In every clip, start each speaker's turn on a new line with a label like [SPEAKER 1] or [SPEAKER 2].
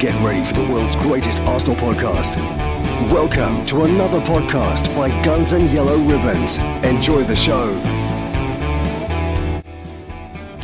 [SPEAKER 1] Get ready for the world's greatest Arsenal podcast. Welcome to another podcast by Guns and Yellow Ribbons. Enjoy the show.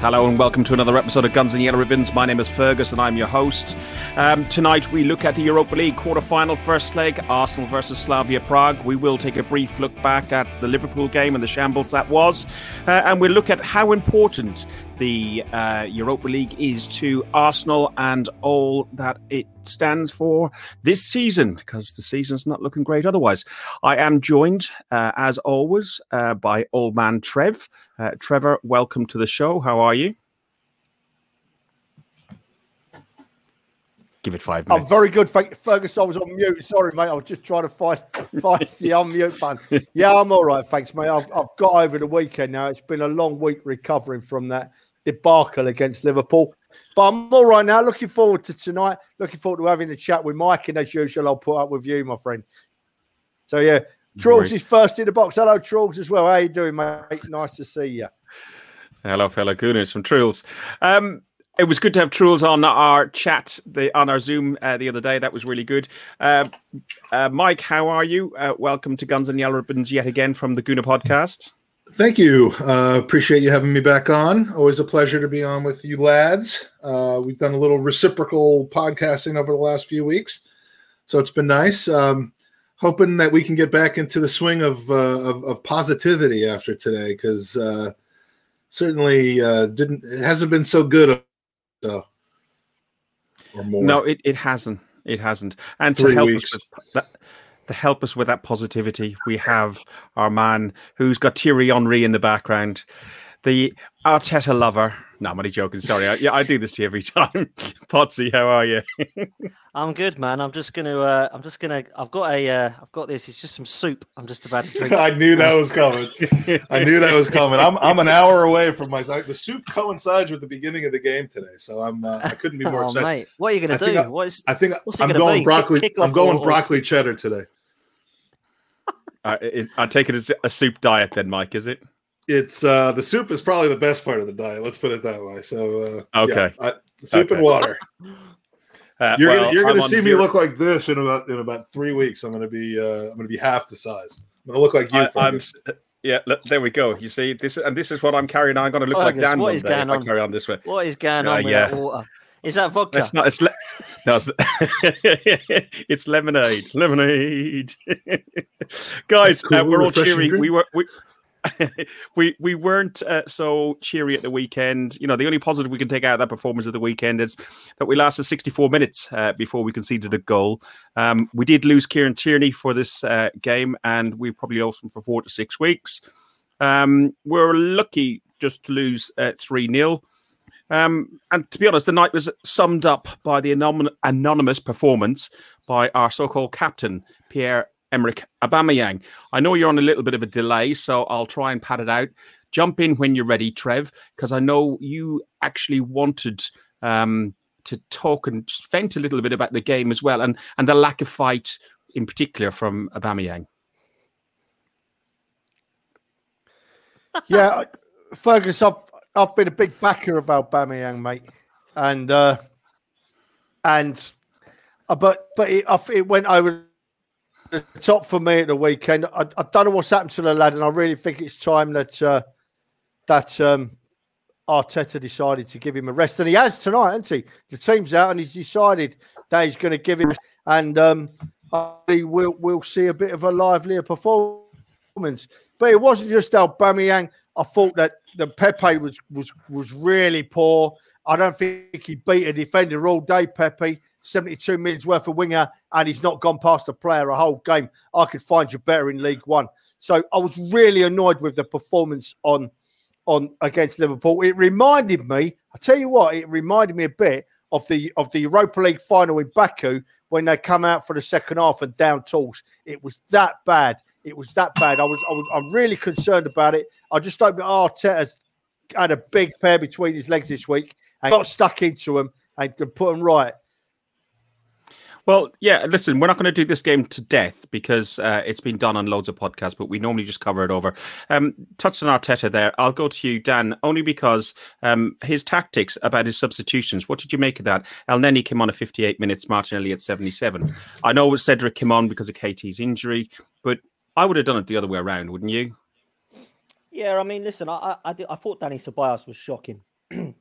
[SPEAKER 2] Hello and welcome to another episode of Guns and Yellow Ribbons. My name is Fergus and I'm your host. Um, tonight we look at the Europa League quarter-final first leg, Arsenal versus Slavia Prague. We will take a brief look back at the Liverpool game and the shambles that was, uh, and we'll look at how important the uh, Europa League is to Arsenal and all that it stands for this season, because the season's not looking great otherwise. I am joined, uh, as always, uh, by old man Trev. Uh, Trevor, welcome to the show. How are you? Give it five minutes.
[SPEAKER 3] I'm very good. Thank you. Fergus, I was on mute. Sorry, mate. I was just trying to find, find the unmute button. Yeah, I'm all right. Thanks, mate. I've, I've got over the weekend now. It's been a long week recovering from that debacle against Liverpool. But I'm all right now. Looking forward to tonight. Looking forward to having the chat with Mike. And as usual, I'll put up with you, my friend. So, yeah, Trolls is first in the box. Hello, Trolls, as well. How you doing, mate? Nice to see you.
[SPEAKER 2] Hello, fellow Gooners from Trolls. Um, it was good to have Truls on our chat the, on our Zoom uh, the other day. That was really good. Uh, uh, Mike, how are you? Uh, welcome to Guns and Yellow Ribbons yet again from the Gooner podcast.
[SPEAKER 4] Thank you. Uh, appreciate you having me back on. Always a pleasure to be on with you lads. Uh, we've done a little reciprocal podcasting over the last few weeks, so it's been nice. Um, hoping that we can get back into the swing of of, of, positivity after today, because certainly didn't it hasn't been so good so,
[SPEAKER 2] or more. No, it, it hasn't. It hasn't. And Three to help weeks. us with that, to help us with that positivity, we have our man who's got Thierry Henry in the background, the Arteta lover. No, I'm only joking. Sorry. I, yeah, I do this to you every time. Potsy, how are you?
[SPEAKER 5] I'm good, man. I'm just gonna. Uh, I'm just gonna. I've got a. Uh, I've got this. It's just some soup. I'm just about to drink.
[SPEAKER 4] I knew that was coming. I knew that was coming. I'm. I'm an hour away from my. The soup coincides with the beginning of the game today, so I'm. Uh, I couldn't be more
[SPEAKER 5] oh,
[SPEAKER 4] excited.
[SPEAKER 5] Mate, what are you gonna do?
[SPEAKER 4] I,
[SPEAKER 5] what is?
[SPEAKER 4] I think I'm going be? broccoli. Kick, I'm going or, broccoli or... cheddar today.
[SPEAKER 2] Uh, I take it as a soup diet, then, Mike. Is it?
[SPEAKER 4] it's uh the soup is probably the best part of the diet. Let's put it that way. So
[SPEAKER 2] uh, okay,
[SPEAKER 4] yeah, I, soup okay. and water. Uh, you're well, gonna you're gonna see me look like this in about in about three weeks. I'm gonna be uh, I'm gonna be half the size. I'm gonna look like you. I, am
[SPEAKER 2] yeah, look, there we go. You see this, and this is what I'm carrying on. I'm going to look Fergus, like Dan what is going on? I carry on this way.
[SPEAKER 5] What is going on with yeah. that water? Is that vodka?
[SPEAKER 2] It's not. It's le- no, it's, it's lemonade. Lemonade, guys. Cool, uh, we're all cheery. Drink. We were. We, we we weren't uh, so cheery at the weekend. You know, the only positive we can take out of that performance of the weekend is that we lasted 64 minutes uh, before we conceded a goal. Um, we did lose Kieran Tierney for this uh, game, and we probably lost him for four to six weeks. Um, we're lucky just to lose uh, three 0 um, and to be honest, the night was summed up by the anonymous performance by our so-called captain Pierre Emerick Aubameyang. I know you're on a little bit of a delay, so I'll try and pad it out. Jump in when you're ready, Trev, because I know you actually wanted um, to talk and vent a little bit about the game as well, and and the lack of fight in particular from Aubameyang.
[SPEAKER 3] yeah, Fergus, I've I've been a big backer of Aubameyang, mate, and uh, and uh, but but it, it went over the top for me at the weekend. I, I, don't know what's happened to the lad, and I really think it's time that uh, that um, Arteta decided to give him a rest, and he has tonight, hasn't he? The team's out, and he's decided that he's going to give him, and um, we'll we'll see a bit of a livelier performance. But it wasn't just Aubameyang. I thought that the Pepe was was was really poor. I don't think he beat a defender all day, Pepe. 72 minutes worth of winger, and he's not gone past a player a whole game. I could find you better in League One. So I was really annoyed with the performance on on against Liverpool. It reminded me, I tell you what, it reminded me a bit of the of the Europa League final in Baku when they come out for the second half and down tools. It was that bad. It was that bad. I was, I was I'm really concerned about it. I just hope that Arteta's had a big pair between his legs this week and got stuck into them and can put them right.
[SPEAKER 2] Well, yeah, listen, we're not going to do this game to death because uh, it's been done on loads of podcasts, but we normally just cover it over. Um, touched on Arteta there. I'll go to you, Dan, only because um, his tactics about his substitutions. What did you make of that? Elneny came on at 58 minutes, Martinelli at 77. I know Cedric came on because of KT's injury, but I would have done it the other way around, wouldn't you?
[SPEAKER 5] Yeah, I mean, listen, I I, I thought Danny Ceballos was shocking,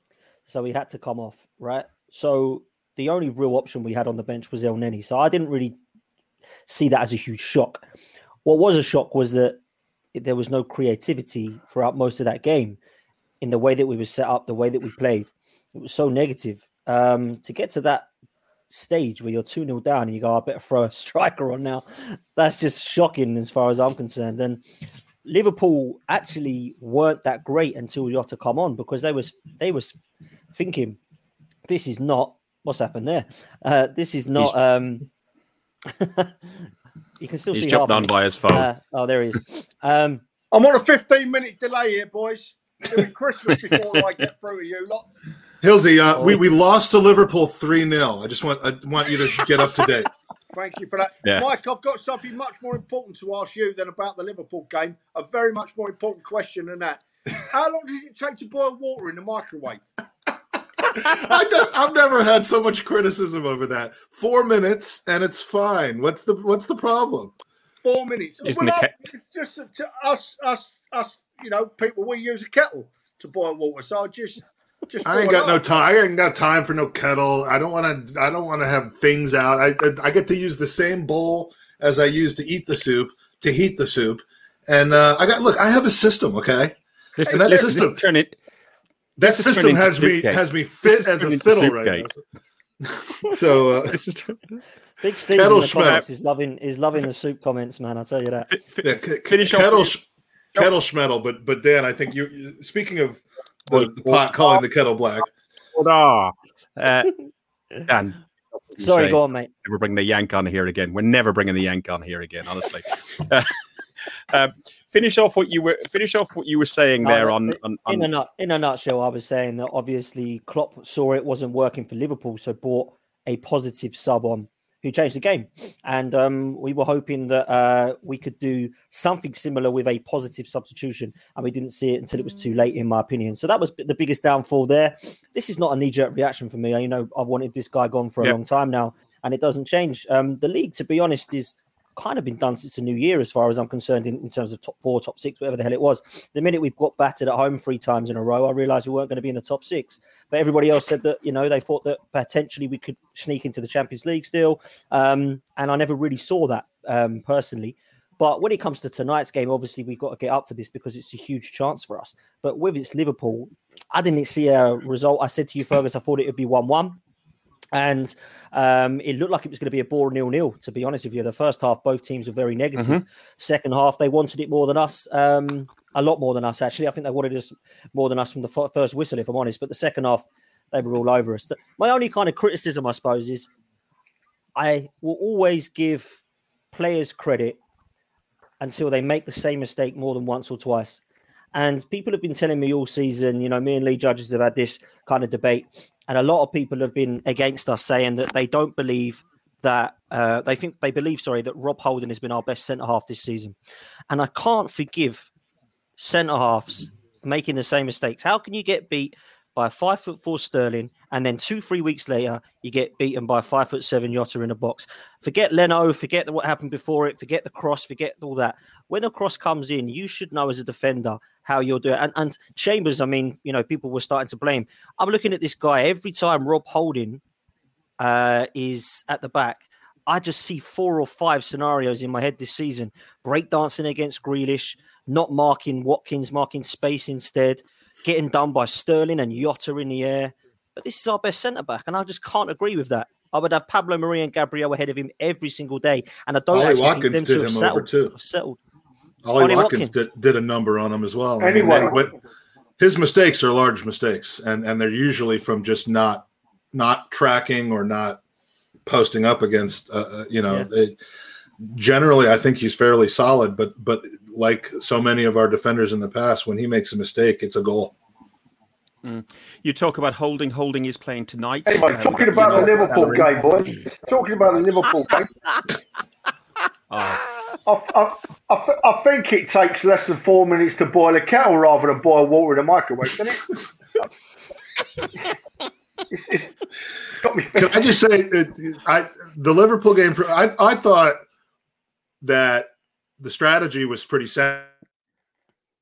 [SPEAKER 5] so he had to come off, right? So the only real option we had on the bench was El Elneny. So I didn't really see that as a huge shock. What was a shock was that there was no creativity throughout most of that game in the way that we were set up, the way that we played. It was so negative. Um, to get to that stage where you're 2 0 down and you go, I better throw a striker on now, that's just shocking as far as I'm concerned. And Liverpool actually weren't that great until Jota come on because they was they was thinking this is not what's happened there. Uh, this is not. Um, you can still
[SPEAKER 2] he's
[SPEAKER 5] see.
[SPEAKER 2] jumped on by his phone.
[SPEAKER 5] Uh, oh, there he is. Um,
[SPEAKER 3] I'm on a 15 minute delay here, boys. Doing Christmas before I get through to you lot.
[SPEAKER 4] Hilsey, uh, we, we lost to Liverpool 3 0. I just want I want you to get up to date.
[SPEAKER 3] Thank you for that.
[SPEAKER 2] Yeah.
[SPEAKER 3] Mike, I've got something much more important to ask you than about the Liverpool game. A very much more important question than that. How long does it take to boil water in the microwave?
[SPEAKER 4] I don't, I've never had so much criticism over that. Four minutes and it's fine. What's the what's the problem?
[SPEAKER 3] Four minutes.
[SPEAKER 2] Isn't
[SPEAKER 3] well,
[SPEAKER 2] the
[SPEAKER 3] I- just to us, us, us. You know, people. We use a kettle to boil water, so I just, just.
[SPEAKER 4] I ain't
[SPEAKER 3] boil
[SPEAKER 4] got no time. I ain't got time for no kettle. I don't want to. I don't want to have things out. I, I I get to use the same bowl as I use to eat the soup to heat the soup, and uh, I got look. I have a system. Okay,
[SPEAKER 2] Listen,
[SPEAKER 4] that
[SPEAKER 2] listen,
[SPEAKER 4] system-
[SPEAKER 2] this turn it.
[SPEAKER 4] That
[SPEAKER 2] This
[SPEAKER 4] system has me
[SPEAKER 2] Soupgate.
[SPEAKER 4] has me fit as a fiddle right
[SPEAKER 2] Soupgate.
[SPEAKER 4] now. so uh,
[SPEAKER 2] This is
[SPEAKER 5] Big Steve
[SPEAKER 4] Kettle
[SPEAKER 5] in the
[SPEAKER 4] Schmeck.
[SPEAKER 5] comments is loving is loving the soup comments, man. I'll tell you that.
[SPEAKER 4] yeah, k-
[SPEAKER 2] Finish off
[SPEAKER 4] kettle
[SPEAKER 2] with-
[SPEAKER 4] sh- kettle schmettle. But but Dan, I think you. you- Speaking of the, the pot calling the kettle black.
[SPEAKER 2] uh, Dan.
[SPEAKER 5] Sorry,
[SPEAKER 2] say.
[SPEAKER 5] go on, mate.
[SPEAKER 2] We're bringing the yank on here again. We're never bringing the yank on here again, honestly. Uh, um, finish off what you were finish off what you were saying
[SPEAKER 5] No,
[SPEAKER 2] there
[SPEAKER 5] no,
[SPEAKER 2] on, on,
[SPEAKER 5] In a in a nutshell, I was saying that obviously Klopp saw it wasn't working for Liverpool, so bought a positive sub on who changed the game, and um, we were hoping that uh, we could do something similar with a positive substitution, and we didn't see it until it was too late, in my opinion. So that was the biggest downfall there. This is not a knee-jerk reaction for me. You know, I've wanted this guy gone for a
[SPEAKER 2] Yeah.
[SPEAKER 5] long time now, and it doesn't change. Um, the league, to be honest, is kind of been done since the new year, as far as I'm concerned, in, in terms of top four, top six, whatever the hell it was. The minute we've got battered at home three times in a row, I realised we weren't going to be in the top six. But everybody else said that, you know, they thought that potentially we could sneak into the Champions League still. Um, and I never really saw that um, personally. But when it comes to tonight's game, obviously we've got to get up for this because it's a huge chance for us. But with its Liverpool, I didn't see a result. I said to you, Fergus, I thought it would be 1 1. And um, it looked like it was going to be a bore nil nil. To be honest with you, the first half both teams were very negative. Second half they wanted it more than us, um, a lot more than us actually. I think they wanted us more than us from the f- first whistle, if I'm honest. But the second half they were all over us. My only kind of criticism, I suppose, is I will always give players credit until they make the same mistake more than once or twice. And people have been telling me all season, you know, me and Lee Judges have had this kind of debate, and a lot of people have been against us, saying that they don't believe that uh, they think they believe, sorry, that Rob Holding has been our best centre half this season. And I can't forgive centre halves making the same mistakes. How can you get beat by a five foot four Sterling, and then two, three weeks later, you get beaten by five foot seven Jota in a box? Forget Leno, forget what happened before it, forget the cross, forget all that. When the cross comes in, you should know as a defender how you'll do it. And, and Chambers, I mean, you know, people were starting to blame. I'm looking at this guy every time Rob Holding uh, is at the back. I just see four or five scenarios in my head this season: breakdancing against Grealish, not marking Watkins, marking space instead, getting done by Sterling and Jota in the air. But this is our best centre back, and I just can't agree with that. I would have Pablo Mari and Gabriel ahead of him every single day, and I don't
[SPEAKER 4] Ollie
[SPEAKER 5] actually
[SPEAKER 4] Watkins
[SPEAKER 5] think them
[SPEAKER 4] to
[SPEAKER 5] two
[SPEAKER 4] him
[SPEAKER 5] have settled.
[SPEAKER 4] Too.
[SPEAKER 5] have settled.
[SPEAKER 4] Ollie,
[SPEAKER 5] Ollie
[SPEAKER 4] Watkins,
[SPEAKER 5] Watkins.
[SPEAKER 4] Did, did a number on him as well. I mean,
[SPEAKER 3] Anyway.
[SPEAKER 4] his mistakes are large mistakes, and and they're usually from just not not tracking or not posting up against. Uh, uh, you know, it, generally, I think he's fairly solid, but but like so many of our defenders in the past, when he makes a mistake, it's a goal.
[SPEAKER 2] Mm. You talk about holding. Holding is playing tonight.
[SPEAKER 3] Anyway, um, talking about the Liverpool game, boys. Talking about the Liverpool game. Oh. I, I, I, I, think it takes less than four minutes to boil a kettle rather than boil water in a microwave, doesn't it?
[SPEAKER 4] it's, it's Can I just say, I the Liverpool game? For I, I thought that the strategy was pretty sound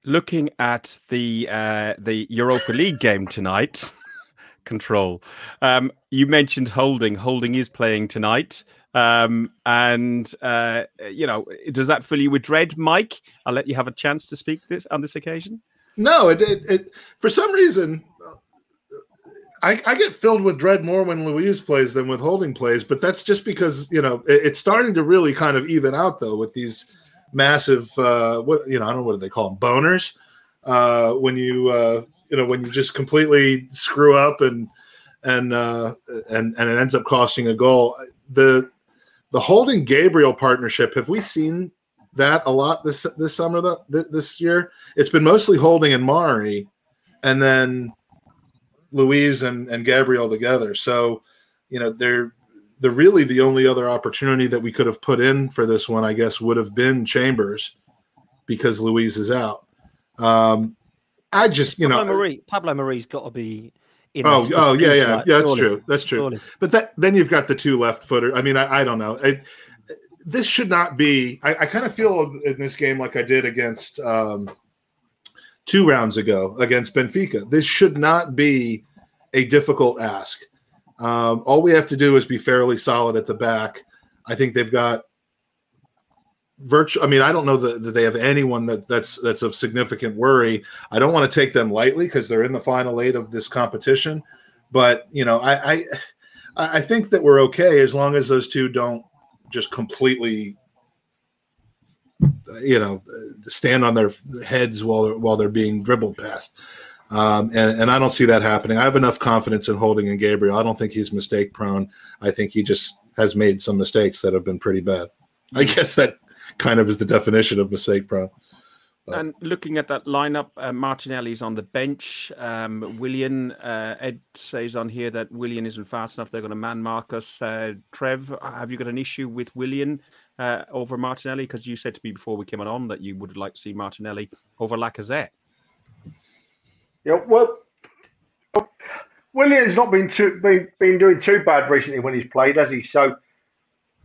[SPEAKER 2] looking at the uh, the Europa League game tonight, control. Um, you mentioned Holding. Holding is playing tonight. Um, and uh, you know, does that fill you with dread, Mike? I'll let you have a chance to speak this on this occasion.
[SPEAKER 4] No, it, it, it for some reason I, I, get filled with dread more when Luiz plays than with Holding plays, but that's just because you know it, it's starting to really kind of even out though with these massive uh, what you know I don't know what they call them boners uh, when you uh, you know when you just completely screw up and and uh, and and it ends up costing a goal. The the Holding Gabriel partnership have we seen that a lot this this summer though this year? It's been mostly Holding and Mari, and then Luiz and and Gabriel together. So you know they're the really the only other opportunity that we could have put in for this one, I guess, would have been Chambers because Luiz is out. Um, I just, you
[SPEAKER 5] Pablo
[SPEAKER 4] know,
[SPEAKER 5] Mari, Pablo Mari's got to be.
[SPEAKER 4] In oh, oh, yeah, yeah, yeah. That's surely. true. That's true. Surely. But that then you've got the two left footer. I mean, I, I don't know. I, this should not be. I, I kind of feel in this game like I did against um, two rounds ago against Benfica. This should not be a difficult ask. Um, all we have to do is be fairly solid at the back. I think they've got virtual. I mean, I don't know that, that they have anyone that that's that's of significant worry. I don't want to take them lightly because they're in the final eight of this competition. But you know, I, I I think that we're okay as long as those two don't just completely you know stand on their heads while they're, while they're being dribbled past. Um, and, and I don't see that happening. I have enough confidence in Holding and Gabriel. I don't think he's mistake prone. I think he just has made some mistakes that have been pretty bad. I hmm. guess that kind of is the definition of mistake prone.
[SPEAKER 2] But. And looking at that lineup, uh, Martinelli's on the bench. Um, Willian, uh, Ed says on here that Willian isn't fast enough. They're going to man Marcus. Uh, Trev, have you got an issue with Willian uh, over Martinelli? Because you said to me before we came on that you would like to see Martinelli over Lacazette.
[SPEAKER 3] Yeah, well, Willian's not been too, been, been doing too bad recently when he's played, has he? So,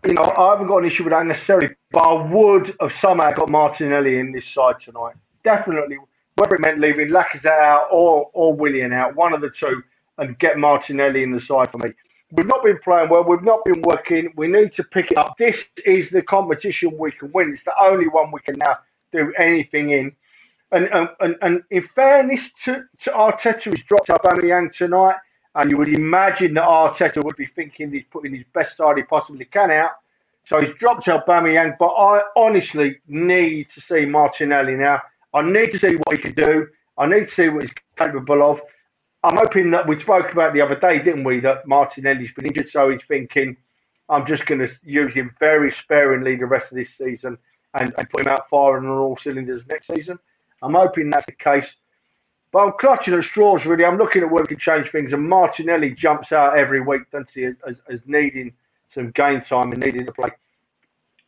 [SPEAKER 3] you know, I haven't got an issue with that necessarily, but I would have somehow got Martinelli in this side tonight. Definitely, whether it meant leaving Lacazette out or or Willian out, one of the two, and get Martinelli in the side for me. We've not been playing well. We've not been working. We need to pick it up. This is the competition we can win. It's the only one we can now do anything in. And, um, and, and in fairness to, to Arteta, he's dropped Aubameyang tonight, and you would imagine that Arteta would be thinking he's putting his best side he possibly can out. So he's dropped Aubameyang, but I honestly need to see Martinelli now. I need to see what he can do. I need to see what he's capable of. I'm hoping that we spoke about the other day, didn't we, that Martinelli's been injured, so he's thinking, I'm just going to use him very sparingly the rest of this season and, and put him out firing on all cylinders next season. I'm hoping that's the case. But I'm clutching at straws, really. I'm looking at where we can change things. And Martinelli jumps out every week, doesn't he, as, as needing some game time and needing to play.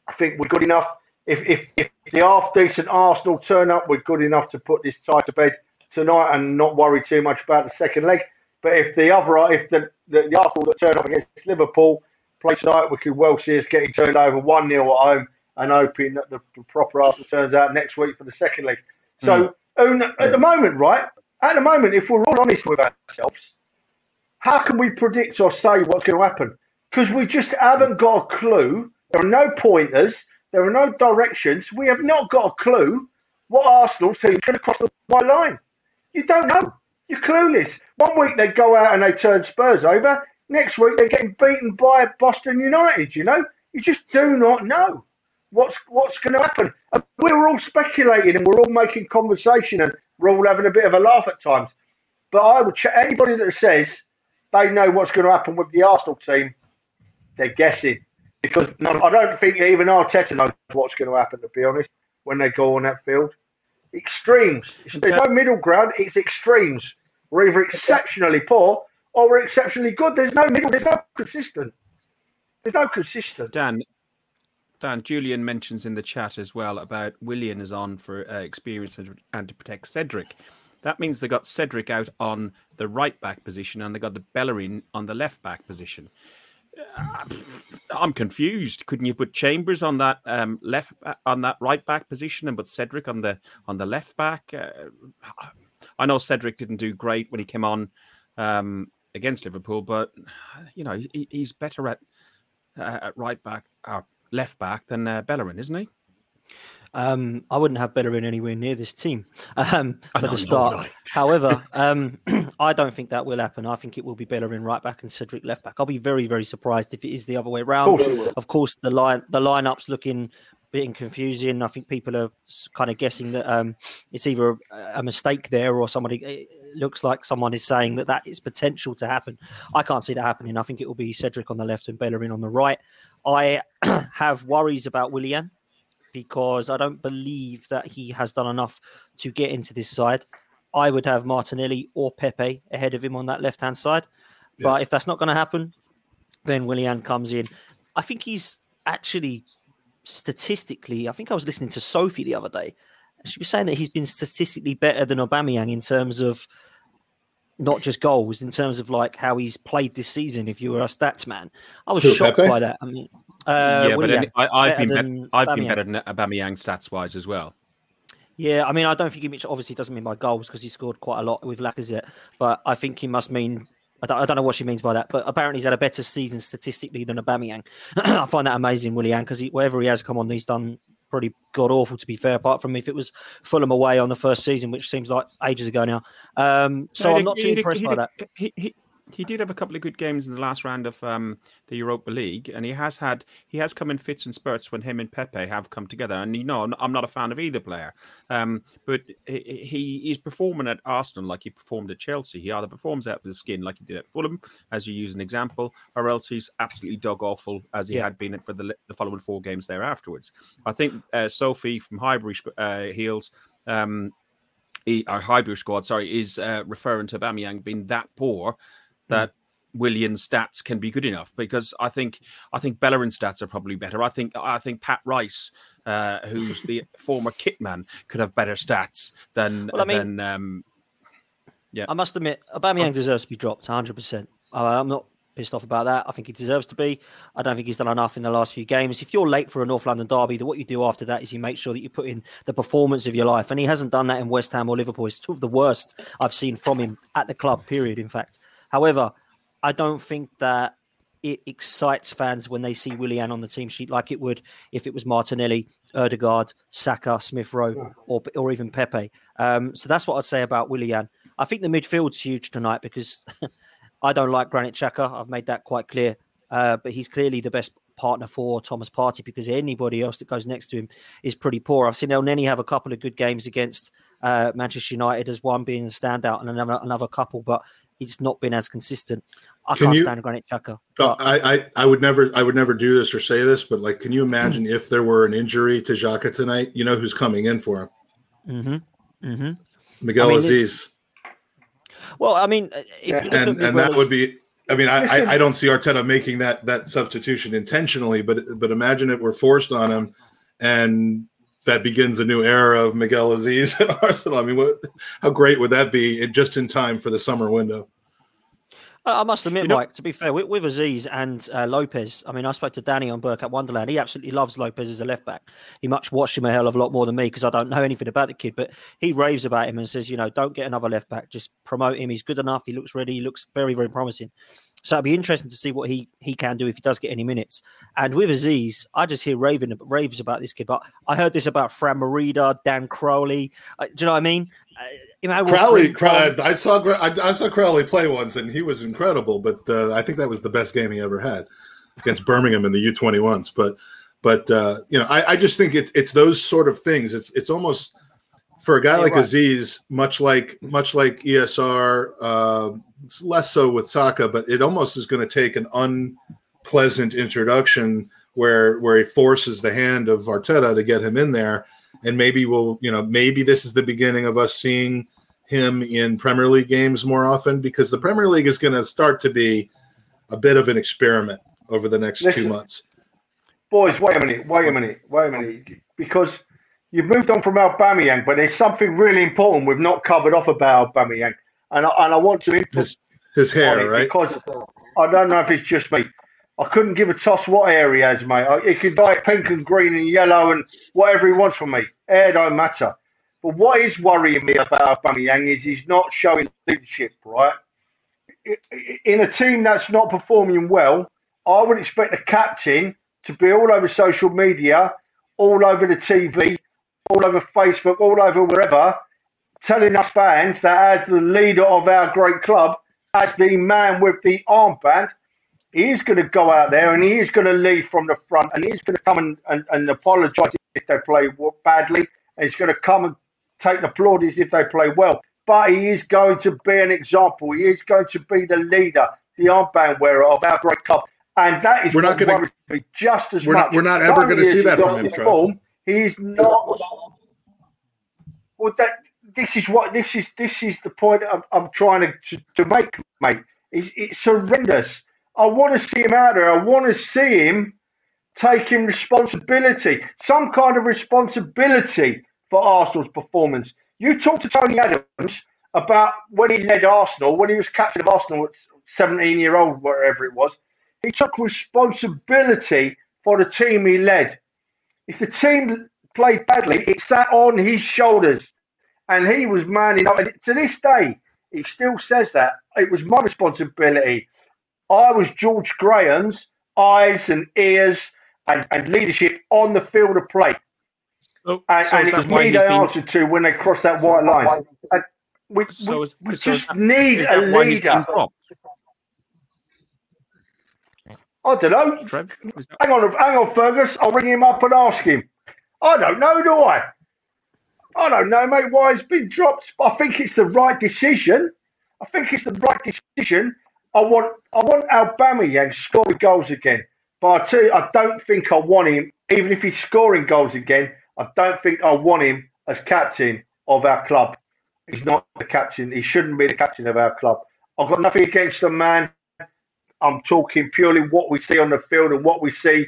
[SPEAKER 3] I think we're good enough. If, if, if the half decent Arsenal turn up, we're good enough to put this tie to bed tonight and not worry too much about the second leg. But if the other, if the, the, the Arsenal that turn up against Liverpool play tonight, we could well see us getting turned over 1 0 at home and hoping that the proper Arsenal turns out next week for the second leg. So mm. at the moment, right? At the moment, if we're all honest with ourselves, how can we predict or say what's going to happen? Because we just haven't got a clue. There are no pointers. There are no directions. We have not got a clue what Arsenal team going to cross the white line. You don't know. You're clueless. One week they go out and they turn Spurs over. Next week they're getting beaten by Boston United. You know, you just do not know what's what's going to happen. And we're all speculating and we're all making conversation and we're all having a bit of a laugh at times. But I would check anybody that says they know what's going to happen with the Arsenal team, they're guessing. Because I don't think even Arteta knows what's going to happen, to be honest, when they go on that field. Extremes. There's no middle ground, it's extremes. We're either exceptionally poor or we're exceptionally good. There's no middle. There's no consistent. There's no consistent.
[SPEAKER 2] Dan, Dan, Julian mentions in the chat as well about Willian is on for uh, experience and, to protect Cedric. That means they got Cedric out on the right back position and they got the Bellerin on the left back position. Uh, I'm confused. Couldn't you put Chambers on that um, left on that right back position and put Cedric on the on the left back? Uh, I know Cedric didn't do great when he came on um, against Liverpool, but you know he, he's better at uh, at right back uh, left back than uh, Bellerin, isn't he?
[SPEAKER 5] Um, I wouldn't have Bellerin anywhere near this team um, for the start. No, no. However, um, I don't think that will happen. I think it will be Bellerin right back and Cedric left back. I'll be very, very surprised if it is the other way around. Of course, the line the lineup's looking bit confusing. I think people are kind of guessing that um, it's either a mistake there or somebody looks like someone is saying that that is potential to happen. I can't see that happening. I think it will be Cedric on the left and Bellerin on the right. I have worries about Willian because I don't believe that he has done enough to get into this side. I would have Martinelli or Pepe ahead of him on that left hand side. Yeah. But if that's not going to happen, then Willian comes in. I think he's actually statistically, I think I was listening to Sophie the other day. She was saying that he's been statistically better than Aubameyang in terms of not just goals, in terms of like how he's played this season. If you were a stats man, I was Who, shocked Pepe? by that. I mean,
[SPEAKER 2] uh, yeah, but any, I, have been be- I've been better than Aubameyang stats wise as well.
[SPEAKER 5] Yeah, I mean, I don't think he obviously doesn't mean by goals because he scored quite a lot with Lacazette, but I think he must mean I don't, I don't, know what she means by that, but apparently he's had a better season statistically than Aubameyang. I find that amazing, Willian, because wherever he has come on, he's done pretty god awful. To be fair, apart from if it was Fulham away on the first season, which seems like ages ago now. Um, so no, I'm not too impressed by that.
[SPEAKER 2] He, he did have a couple of good games in the last round of um, the Europa League, and he has had he has come in fits and spurts when him and Pepe have come together. And you know, I'm not a fan of either player, um, but he, he is performing at Arsenal like he performed at Chelsea. He either performs out of the skin like he did at Fulham, as you use an example, or else he's absolutely dog awful as he yeah. had been for the, the following four games there afterwards. I think uh, Sophie from Highbury uh, Heels. Um, he, our Highbury squad, sorry, is uh, referring to Aubameyang being that poor that Willian's stats can be good enough because I think I think Bellerin's stats are probably better. I think I think Pat Rice, uh, who's the former kitman, could have better stats than well, I mean, than um,
[SPEAKER 5] yeah. I must admit, Aubameyang deserves to be dropped 100. Uh, percent I'm not pissed off about that. I think he deserves to be. I don't think he's done enough in the last few games. If you're late for a North London derby, then what you do after that is you make sure that you put in the performance of your life. And he hasn't done that in West Ham or Liverpool. It's two of the worst I've seen from him at the club. Period. In fact. However, I don't think that it excites fans when they see Willian on the team sheet like it would if it was Martinelli, Odegaard, Saka, Smith Rowe, or or even Pepe. Um, so that's what I'd say about Willian. I think the midfield's huge tonight because I don't like Granit Xhaka. I've made that quite clear. Uh, but he's clearly the best partner for Thomas Partey because anybody else that goes next to him is pretty poor. I've seen Elneny have a couple of good games against uh, Manchester United as one being a standout and another another couple, but he's not been as consistent. I can not stand Granit Xhaka.
[SPEAKER 4] Uh, I, I I would never I would never do this or say this, but like, can you imagine if there were an injury to Xhaka tonight? You know who's coming in for him?
[SPEAKER 5] Mm-hmm. Mm-hmm.
[SPEAKER 4] Miguel I mean, Azeez.
[SPEAKER 5] Well, I mean,
[SPEAKER 4] yeah. and and that would be. I mean, I, I don't see Arteta making that that substitution intentionally, but but imagine it were forced on him, and that begins a new era of Miguel Azeez at Arsenal. I mean, what, how great would that be just in time for the summer window?
[SPEAKER 5] I must admit, you know, Mike, to be fair, with, with Azeez and uh, Lopez, I mean, I spoke to Danny on Burke at Wonderland. He absolutely loves Lopez as a left back. He much watched him a hell of a lot more than me because I don't know anything about the kid, but he raves about him and says, you know, don't get another left back. Just promote him. He's good enough. He looks ready. He looks very, very promising. So it'd be interesting to see what he he can do if he does get any minutes. And with Azeez, I just hear raving raves about this kid. But I heard this about Fran Merida, Dan Crowley. Uh, do you know what I mean?
[SPEAKER 4] Uh, Crowley, Crowley, I saw I, I, saw Crowley play once, and he was incredible. But uh, I think that was the best game he ever had against Birmingham in the U twenty ones. But but uh, you know, I, I just think it's it's those sort of things. It's it's almost for a guy like. Azeez, much like much like ESR, uh, less so with Saka, but it almost is going to take an unpleasant introduction where where he forces the hand of Arteta to get him in there, and maybe we'll you know maybe this is the beginning of us seeing him in Premier League games more often because the Premier League is going to start to be a bit of an experiment over the next Listen, two months.
[SPEAKER 3] Boys, wait a minute, wait a minute, wait a minute, because you've moved on from Aubameyang, but there's something really important we've not covered off about Aubameyang, and I, and I want to
[SPEAKER 4] his, his hair, right?
[SPEAKER 3] Because I don't know if it's just me. I couldn't give a toss what hair he has, mate. He can dye it pink and green and yellow and whatever he wants from me. Hair don't matter. But what is worrying me about Aubameyang is he's not showing leadership, right? In a team that's not performing well, I would expect the captain to be all over social media, all over the TV, all over Facebook, all over wherever, telling us fans that as the leader of our great club, as the man with the armband, he's going to go out there and he's going to lead from the front and he's going to come and, and, and apologise if they play badly. And he's going to come and take the plaudits if they play well. But he is going to be an example. He is going to be the leader, the armband wearer of our great club. And that is
[SPEAKER 4] we're not going to
[SPEAKER 3] be just as
[SPEAKER 4] we're
[SPEAKER 3] much.
[SPEAKER 4] Not, we're not ever going to see that from him,
[SPEAKER 3] He's not. Well, that this is what this is. This is the point I'm, I'm trying to, to, to make, mate. It's, it's horrendous. I want to see him out there. I want to see him taking responsibility, some kind of responsibility for Arsenal's performance. You talked to Tony Adams about when he led Arsenal, when he was captain of Arsenal at 17 year old, wherever it was. He took responsibility for the team he led. If the team played badly, it sat on his shoulders, and he was manning up. And to this day, he still says that it was my responsibility. I was George Graham's eyes and ears and, and leadership on the field of play. Oh, and, so and it was me they been... answered to when they crossed that white line. And we, so we, is, we so just that, need a leader. I don't know. Trev, hang on, hang on, Fergus. I'll ring him up and ask him. I don't know, do I? I don't know, mate. Why it's been dropped? I think it's the right decision. I think it's the right decision. I want, I want Aubameyang scoring goals again. But I tell you, I don't think I want him. Even if he's scoring goals again, I don't think I want him as captain of our club. He's not the captain. He shouldn't be the captain of our club. I've got nothing against the man. I'm talking purely what we see on the field and what we see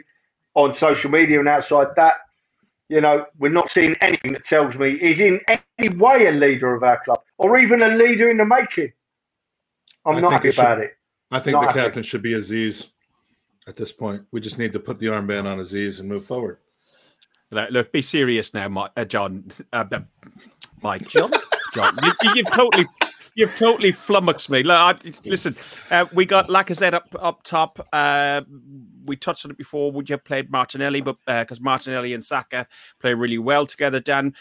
[SPEAKER 3] on social media and outside that. You know, we're not seeing anything that tells me he's in any way a leader of our club or even a leader in the making. I'm I not happy about it.
[SPEAKER 4] I think not the captain should be Azeez at this point. We just need to put the armband on Azeez and move forward.
[SPEAKER 2] Look, be serious now, Mike, uh, John. Uh, Mike, John, John, you, have totally, you've totally flummoxed me. Look, I, listen, uh, we got Lacazette up up top. Uh, we touched on it before. Would you have played Martinelli? But because uh, Martinelli and Saka play really well together, Dan,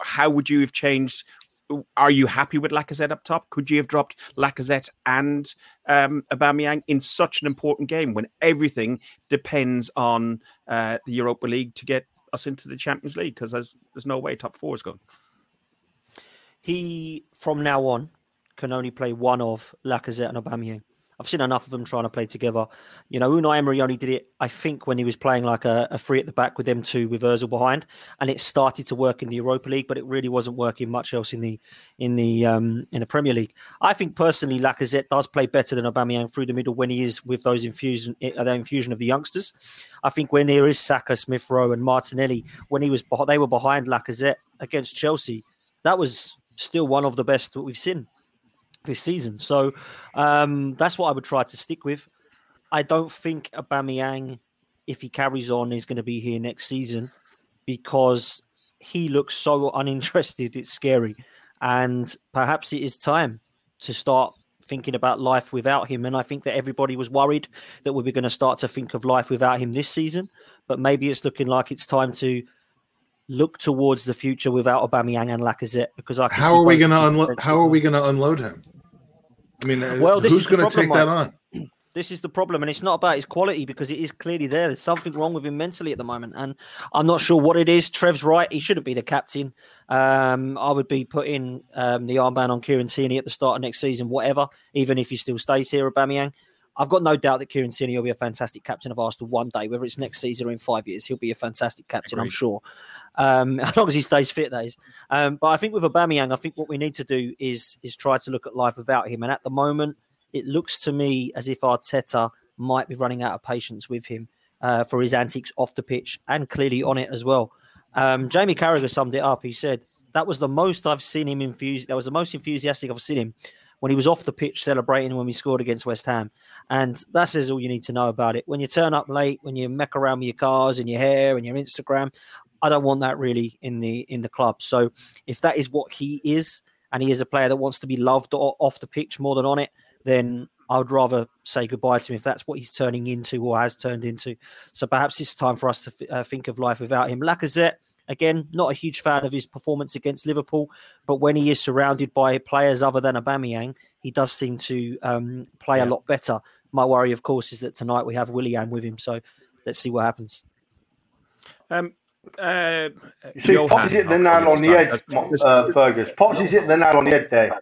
[SPEAKER 2] how would you have changed? Are you happy with Lacazette up top? Could you have dropped Lacazette and um, Aubameyang in such an important game when everything depends on uh, the Europa League to get us into the Champions League? Because there's there's no way top four is going.
[SPEAKER 5] He from now on can only play one of Lacazette and Aubameyang. I've seen enough of them trying to play together. You know, Unai Emery only did it, I think, when he was playing like a, a free at the back with them two with Özil behind, and it started to work in the Europa League, but it really wasn't working much else in the in the um, in the Premier League. I think personally, Lacazette does play better than Aubameyang through the middle when he is with those infusion uh, the infusion of the youngsters. I think when there is Saka, Smith Rowe, and Martinelli, when he was they were behind Lacazette against Chelsea, that was still one of the best that we've seen this season. So um, that's what I would try to stick with. I don't think Aubameyang, if he carries on, is going to be here next season because he looks so uninterested. It's scary, and perhaps it is time to start thinking about life without him. And I think that everybody was worried that we were going to start to think of life without him this season, but maybe it's looking like it's time to look towards the future without Aubameyang and Lacazette because I can
[SPEAKER 4] how are we going to unload? How are we going to unload him? I mean, uh, well, who's going to take Mike. that on?
[SPEAKER 5] This is the problem, and it's not about his quality because it is clearly there. There's something wrong with him mentally at the moment, and I'm not sure what it is. Trev's right; he shouldn't be the captain. Um, I would be putting um, the armband on Kieran Tierney at the start of next season, whatever, even if he still stays here, Aubameyang. I've got no doubt that Kieran Tierney will be a fantastic captain of Arsenal one day, whether it's next season or in five years. He'll be a fantastic captain, Agreed. I'm sure. Um, as long as he stays fit, that is. Um, but I think with Aubameyang, I think what we need to do is is try to look at life without him. And at the moment, it looks to me as if Arteta might be running out of patience with him uh, for his antics off the pitch and clearly on it as well. Um, Jamie Carragher summed it up. He said that was the most I've seen him infused. That was the most enthusiastic I've seen him when he was off the pitch celebrating when we scored against West Ham. And that says all you need to know about it. When you turn up late, when you meck around with your cars and your hair and your Instagram, I don't want that really in the in the club. So if that is what he is, and he is a player that wants to be loved off the pitch more than on it, then I would rather say goodbye to him if that's what he's turning into or has turned into. So perhaps it's time for us to uh, think of life without him. Lacazette, again, not a huge fan of his performance against Liverpool, but when he is surrounded by players other than Aubameyang, he does seem to um, play yeah. a lot better. My worry, of course, is that tonight we have Willian with him. So let's see what happens.
[SPEAKER 2] Um, uh,
[SPEAKER 3] you see, Pops is hit the nail on the head, uh, Fergus. Pops is hit the nail on the head there.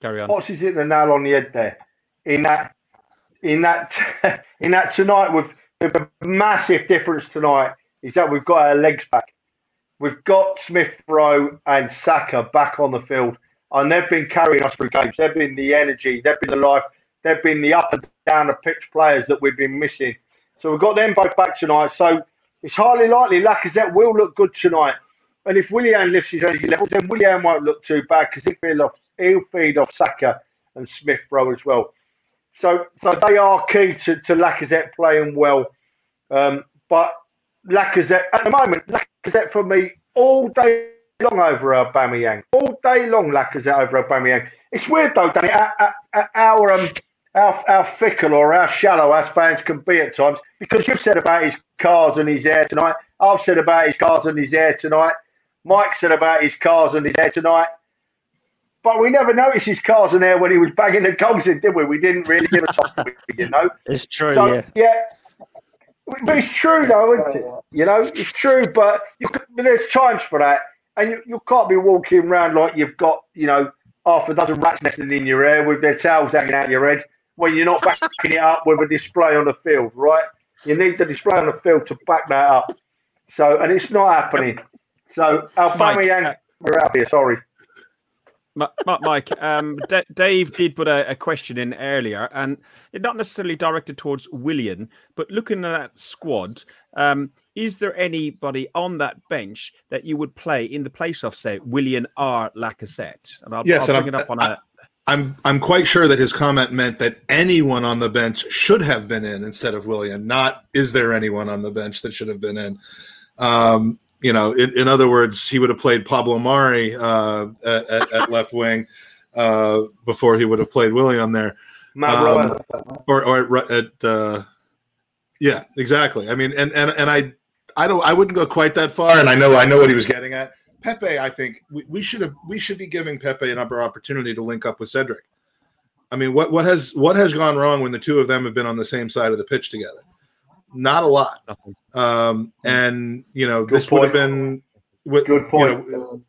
[SPEAKER 2] Carry on.
[SPEAKER 3] Pops is hit the nail on the head there. In that, in that, in that tonight, with the massive difference tonight is that we've got our legs back. We've got Smith Rowe and Saka back on the field, and they've been carrying us through games. They've been the energy, they've been the life, they've been the up and down the pitch players that we've been missing. So we've got them both back tonight. So it's highly likely Lacazette will look good tonight. And if Willian lifts his energy levels, then Willian won't look too bad because he'll feed off, he'll feed off Saka and Smith Rowe as well. So, so they are key to, to Lacazette playing well. Um, but Lacazette, at the moment, Lacazette for me all day long over Aubameyang. All day long, Lacazette over Aubameyang. It's weird though, Danny. Our, our, um, how, how fickle or how shallow us fans can be at times because you've said about his cars and his hair tonight. I've said about his cars and his hair tonight. Mike said about his cars and his hair tonight. But we never noticed his cars and hair when he was bagging the goals in, did we? We didn't really give a toss, you know.
[SPEAKER 5] It's true, so, yeah.
[SPEAKER 3] Yeah. But it's true, though, isn't it? You know, it's true, but you, there's times for that. And you, you can't be walking around like you've got, you know, half a dozen rats nesting in your hair with their tails hanging out your head when you're not backing it up with a display on the field, right? You need the display on the field to back that up. So, and it's not happening. So, Aubameyang, uh, we're out here. Sorry.
[SPEAKER 2] Mike, um, D- Dave did put a, a, question in earlier, and it's not necessarily directed towards Willian, but looking at that squad, um, is there anybody on that bench that you would play in the place of, say, Willian R. Lacazette?
[SPEAKER 4] And I'll, yes, I'll bring and it up on a. I'm I'm quite sure that his comment meant that anyone on the bench should have been in instead of Willian. Not is there anyone on the bench that should have been in. Um, you know, in, in, other words, he would have played Pablo Mari uh, at, at, left wing uh, before he would have played Willian there, um, or or at, at uh, yeah, exactly. I mean, and and and I I don't I wouldn't go quite that far, and I know I know what he was getting at Pepe, I think we, we should have we should be giving Pepe another opportunity to link up with Cedric. I mean, what what has what has gone wrong when the two of them have been on the same side of the pitch together? Not a lot. Um, and you know, Good this point. would have been with, Good point. You know,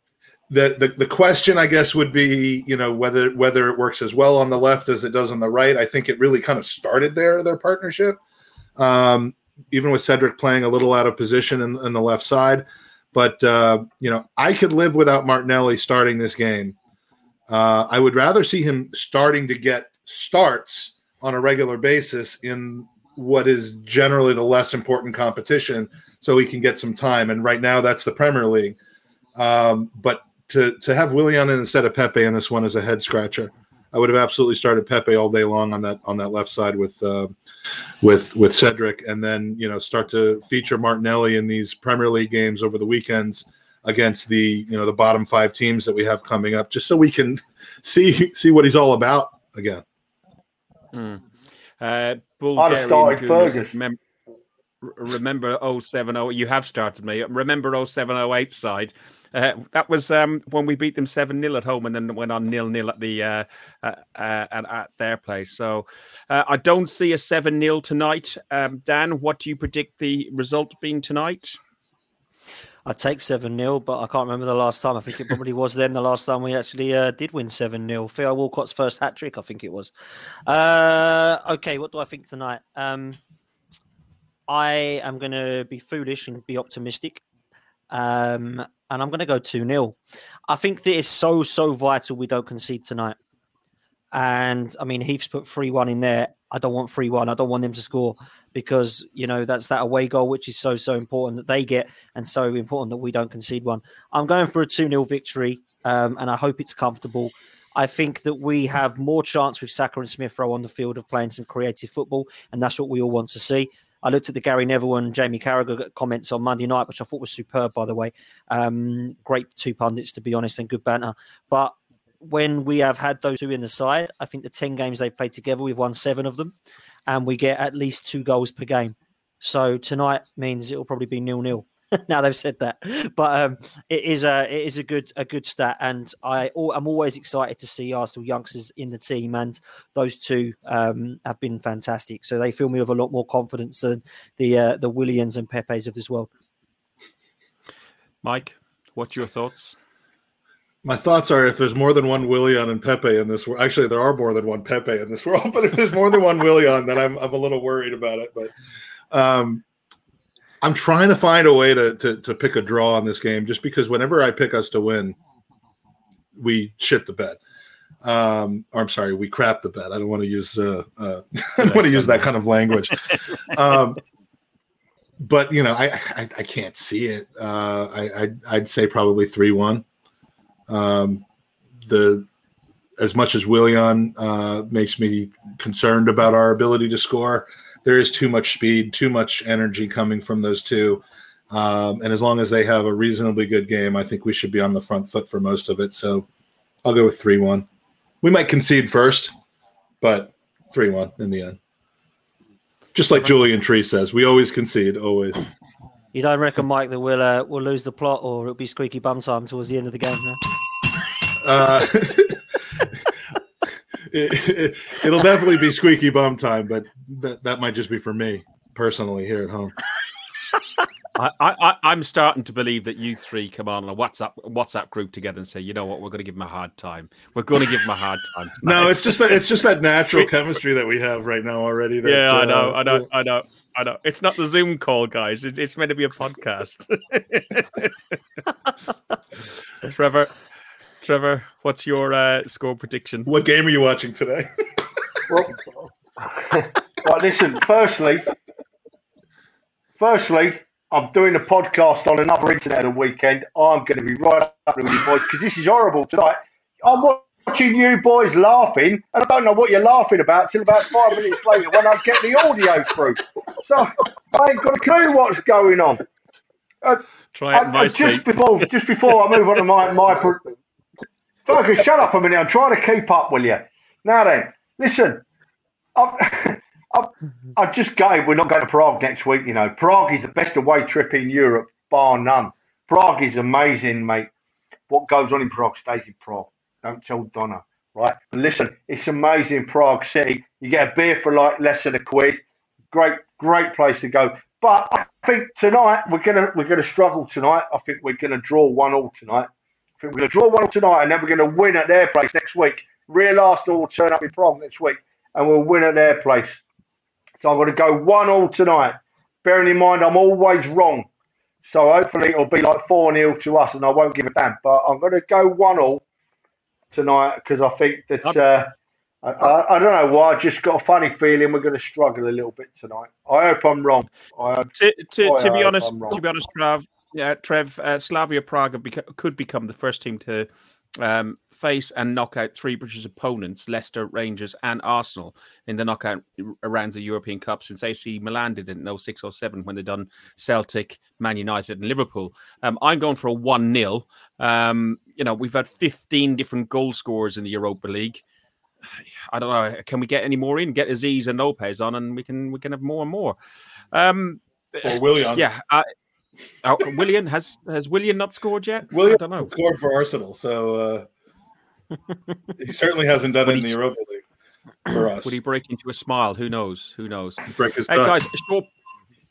[SPEAKER 4] the, the the question I guess would be, you know, whether whether it works as well on the left as it does on the right. I think it really kind of started there, their partnership. Um, even with Cedric playing a little out of position in, in the left side. But uh, you know, I could live without Martinelli starting this game. Uh, I would rather see him starting to get starts on a regular basis in what is generally the less important competition, so he can get some time. And right now, that's the Premier League. Um, but to to have Willian instead of Pepe in this one is a head scratcher. I would have absolutely started Pepe all day long on that on that left side with uh, with with Cedric, and then you know start to feature Martinelli in these Premier League games over the weekends against the you know the bottom five teams that we have coming up, just so we can see see what he's all about again.
[SPEAKER 2] Mm. Uh, Bulgarian remember, remember 070 you have started me remember 0708 side uh, that was um, when we beat them 7 0 at home and then went on nil nil at the uh, uh, uh at, at, their place. So uh, I don't see a 7 0 tonight. Um, Dan, what do you predict the result being tonight?
[SPEAKER 5] I'd take 7 0, but I can't remember the last time. I think it probably was then the last time we actually uh, did win 7 0. Theo Walcott's first hat trick, I think it was. Uh, okay, what do I think tonight? Um, I am going to be foolish and be optimistic. Um, and I'm going to go 2 0. I think that it's so, so vital we don't concede tonight. And I mean, Heath's put 3 1 in there. I don't want 3 1. I don't want them to score because, you know, that's that away goal, which is so, so important that they get and so important that we don't concede one. I'm going for a 2 0 victory um, and I hope it's comfortable. I think that we have more chance with Saka and Smith Rowe on the field of playing some creative football, and that's what we all want to see. I looked at the Gary Neville and Jamie Carragher comments on Monday night, which I thought was superb, by the way. Um, great two pundits, to be honest, and good banter. But when we have had those two in the side, I think the 10 games they've played together, we've won seven of them, and we get at least two goals per game. So tonight means it'll probably be nil nil. now they've said that, but um, it is a it is a good a good stat, and I I'm always excited to see Arsenal youngsters in the team, and those two um, have been fantastic. So they fill me with a lot more confidence than the uh, the Willians and Pepes of this world.
[SPEAKER 2] Mike, what's your thoughts?
[SPEAKER 4] My thoughts are if there's more than one Willian and Pepe in this world, actually there are more than one Pepe in this world, but if there's more than one Willian, then I'm I'm a little worried about it. But um, I'm trying to find a way to, to to pick a draw on this game, just because whenever I pick us to win, we shit the bed. Um, or I'm sorry, we crap the bed. I don't want to use uh, uh I don't want to use that kind of language. Um, but you know, I, I, I can't see it. Uh, I I'd, I'd say probably three one. Um, the as much as Willian uh, makes me concerned about our ability to score, there is too much speed, too much energy coming from those two. Um, and as long as they have a reasonably good game, I think we should be on the front foot for most of it. So I'll go with 3 1. We might concede first, but 3 1 in the end. Just like Julian Tree says, we always concede, always.
[SPEAKER 5] You don't reckon, Mike, that we'll uh, we'll lose the plot, or it'll be squeaky bum time towards the end of the game? No?
[SPEAKER 4] Uh, it, will it, definitely be squeaky bum time, but that, that might just be for me personally here at home.
[SPEAKER 2] I, I, I'm starting to believe that you three come on a WhatsApp WhatsApp group together and say, you know what, we're going to give him a hard time. We're going to give him a hard time.
[SPEAKER 4] Tonight. No, it's just that it's just that natural chemistry that we have right now already. That,
[SPEAKER 2] yeah, I know, uh, I know, I know. I know. It's not the Zoom call, guys. It's, it's meant to be a podcast. Trevor, Trevor, what's your uh, score prediction?
[SPEAKER 4] What game are you watching today?
[SPEAKER 3] well, well, listen. Firstly, firstly, I'm doing a podcast on another internet at the weekend. I'm going to be right up with you boys because this is horrible tonight. I'm watching you boys laughing, and I don't know what you're laughing about till about five minutes later when I get the audio through. So I ain't got a clue what's going on. Uh,
[SPEAKER 2] Try it I,
[SPEAKER 3] just before just before I move on to my my Focus, shut up for a minute. I'm trying to keep up, will you? Now then, listen. I've, I've, I've just gave. We're not going to Prague next week. You know, Prague is the best away trip in Europe, bar none. Prague is amazing, mate. What goes on in Prague stays in Prague. Don't tell Donna, right? But listen, it's amazing, Prague City. You get a beer for like less than a quid. Great, great place to go. But I think tonight we're gonna we're gonna struggle tonight. I think we're gonna draw one all tonight we're going to draw one tonight, and then we're going to win at their place next week. Real Arsenal will turn up in Prague next week, and we'll win at their place. So I'm going to go one all tonight. Bearing in mind, I'm always wrong. So hopefully it'll be like 4 0 to us, and I won't give a damn. But I'm going to go 1 all tonight because I think that. Uh, I, I, I, don't know why. I just got a funny feeling we're going to struggle a little bit tonight. I hope I'm wrong. I,
[SPEAKER 2] to, to, to be honest, to be honest, Trav, yeah, Trev, uh, Slavia Prague beca- could become the first team to um, face and knock out three British opponents, Leicester, Rangers, and Arsenal, in the knockout rounds of the European Cup since AC Milan did it in 06 or 07 when they done Celtic, Man United, and Liverpool. Um, I'm going for a 1 0. Um, you know, we've had 15 different goal scorers in the Europa League. I don't know. Can we get any more in? Get Azeez and Lopez on, and we can we can have more and more. Um,
[SPEAKER 4] or Willian.
[SPEAKER 2] Yeah. Uh, Oh, Willian has has Willian not scored yet?
[SPEAKER 4] Willian I don't know. Scored for Arsenal, so uh, he certainly hasn't done it in the Europa League for us.
[SPEAKER 2] Would he break into a smile? Who knows? Who knows?
[SPEAKER 4] Break his
[SPEAKER 2] hey, guys, short,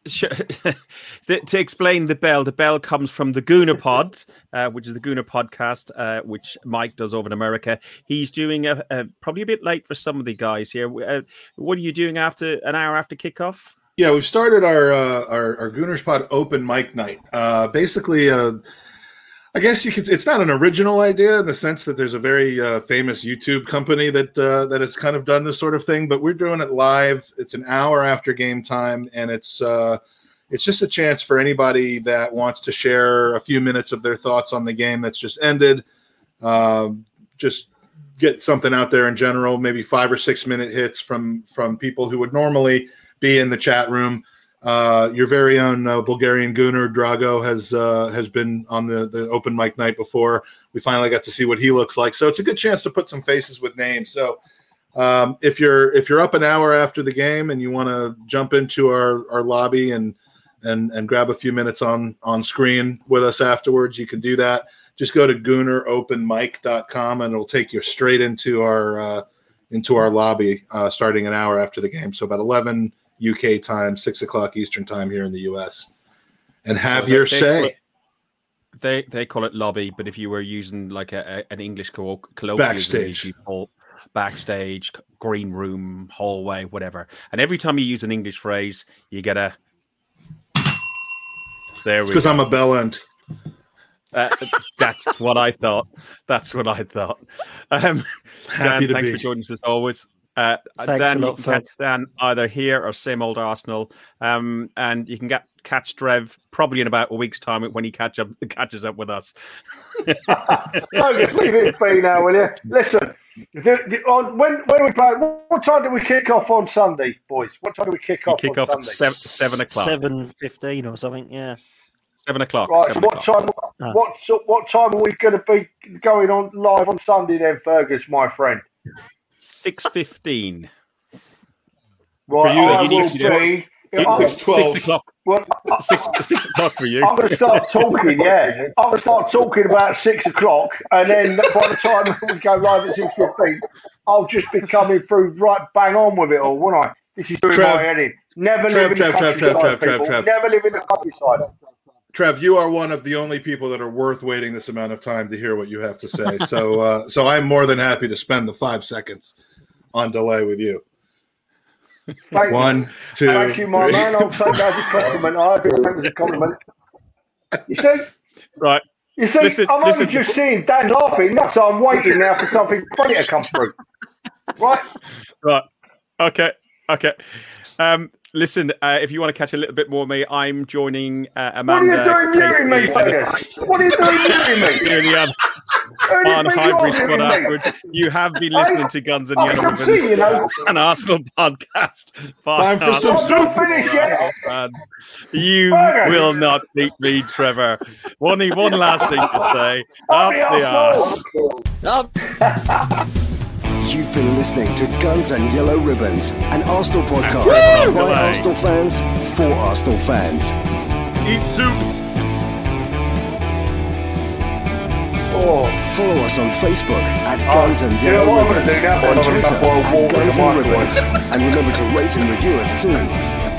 [SPEAKER 2] to explain the bell, the bell comes from the Gooner Pod, uh, which is the Gooner podcast, uh, which Mike does over in America. He's doing a, a, probably a bit late for some of the guys here. Uh, what are you doing after an hour after kickoff?
[SPEAKER 4] Yeah, we've started our uh, our, our Gooners Pod open mic night. Uh, basically, uh, I guess you could. It's not an original idea in the sense that there's a very uh, famous YouTube company that uh, that has kind of done this sort of thing, but we're doing it live. It's an hour after game time, and it's uh, it's just a chance for anybody that wants to share a few minutes of their thoughts on the game that's just ended. Um, just get something out there in general, maybe five or six minute hits from from people who would normally be in the chat room. Uh, your very own uh, Bulgarian Gooner Drago has uh, has been on the, the open mic night before. We finally got to see what he looks like, so it's a good chance to put some faces with names. So um, if you're if you're up an hour after the game and you want to jump into our, our lobby and and and grab a few minutes on on screen with us afterwards, you can do that. Just go to gooneropenmic.com and it'll take you straight into our uh, into our lobby uh, starting an hour after the game. So about eleven UK time, six o'clock Eastern time here in the US, and have so your they, say.
[SPEAKER 2] It, they they call it lobby, but if you were using like a, a an English colloquial,
[SPEAKER 4] backstage,
[SPEAKER 2] backstage, green room, hallway, whatever. And every time you use an English phrase, you get a. There we
[SPEAKER 4] Because I'm a bell end.
[SPEAKER 2] Uh, that's what I thought. That's what I thought. Um,
[SPEAKER 4] Happy
[SPEAKER 2] Dan, thanks
[SPEAKER 4] be.
[SPEAKER 2] for joining us as always. Uh, Dan, you can catch Dan either here or same old Arsenal, um, and you can get catch Trev probably in about a week's time when he catch up catches up with us.
[SPEAKER 3] oh, just leave it be now, will you? Listen, the, the, on, when when we play, what time do we kick off on Sunday, boys? What time do we kick off?
[SPEAKER 2] We kick
[SPEAKER 3] off
[SPEAKER 2] Sunday? Seven, seven o'clock.
[SPEAKER 5] Seven fifteen or something. Yeah.
[SPEAKER 2] Seven o'clock.
[SPEAKER 3] Right.
[SPEAKER 2] Seven
[SPEAKER 3] so what
[SPEAKER 2] o'clock.
[SPEAKER 3] time? What what time are we going to be going on live on Sunday then, Fergus, my friend?
[SPEAKER 2] Six fifteen.
[SPEAKER 3] Right, for you, I you will be.
[SPEAKER 2] It's six o'clock. Well, six, six o'clock for you.
[SPEAKER 3] I'm going to start talking. Yeah, I'm going to start talking about six o'clock, and then by the time we go live at six fifteen, I'll just be coming through right bang on with it all, won't I? This is doing Trev, my head in. Never
[SPEAKER 4] Trev,
[SPEAKER 3] live in
[SPEAKER 4] Trev,
[SPEAKER 3] the countryside. Never live in the countryside.
[SPEAKER 4] Trev, you are one of the only people that are worth waiting this amount of time to hear what you have to say. so, uh, so I'm more than happy to spend the five seconds on delay with you.
[SPEAKER 3] Thank
[SPEAKER 4] One,
[SPEAKER 3] you.
[SPEAKER 4] two,
[SPEAKER 3] Thank you, my
[SPEAKER 4] three.
[SPEAKER 3] man. I'll take that as a compliment. I think that was a compliment. You see?
[SPEAKER 2] Right.
[SPEAKER 3] You see,
[SPEAKER 2] Listen,
[SPEAKER 3] I'm
[SPEAKER 2] listen.
[SPEAKER 3] only just seeing Dan laughing, That's so I'm waiting now for something funny to come through. Right?
[SPEAKER 2] Right. Okay. Okay. Um, listen, uh, if you want to catch a little bit more of me, I'm joining uh, Amanda.
[SPEAKER 3] What are you doing muting me, Fergus? What are you doing muting me?
[SPEAKER 2] Here the other- on Hybrid Squad afterwards. You have been listening to Guns and
[SPEAKER 3] I
[SPEAKER 2] Yellow Ribbons,
[SPEAKER 3] you know.
[SPEAKER 2] an Arsenal podcast.
[SPEAKER 4] Time for some
[SPEAKER 3] I'm yet.
[SPEAKER 2] Man, you
[SPEAKER 3] Fergus.
[SPEAKER 2] will not beat me, Trevor. Only one last thing to say. Up
[SPEAKER 3] the
[SPEAKER 2] the
[SPEAKER 3] Arsenal.
[SPEAKER 1] You've been listening to Guns and Yellow Ribbons, an Arsenal podcast by
[SPEAKER 2] Away.
[SPEAKER 1] Arsenal fans for Arsenal fans.
[SPEAKER 4] Eat soup.
[SPEAKER 3] Or
[SPEAKER 1] Follow us on Facebook at Guns and Yellow Ribbons, on Twitter
[SPEAKER 3] go for a
[SPEAKER 1] at Guns and. Ribbons, and remember to rate and review us too.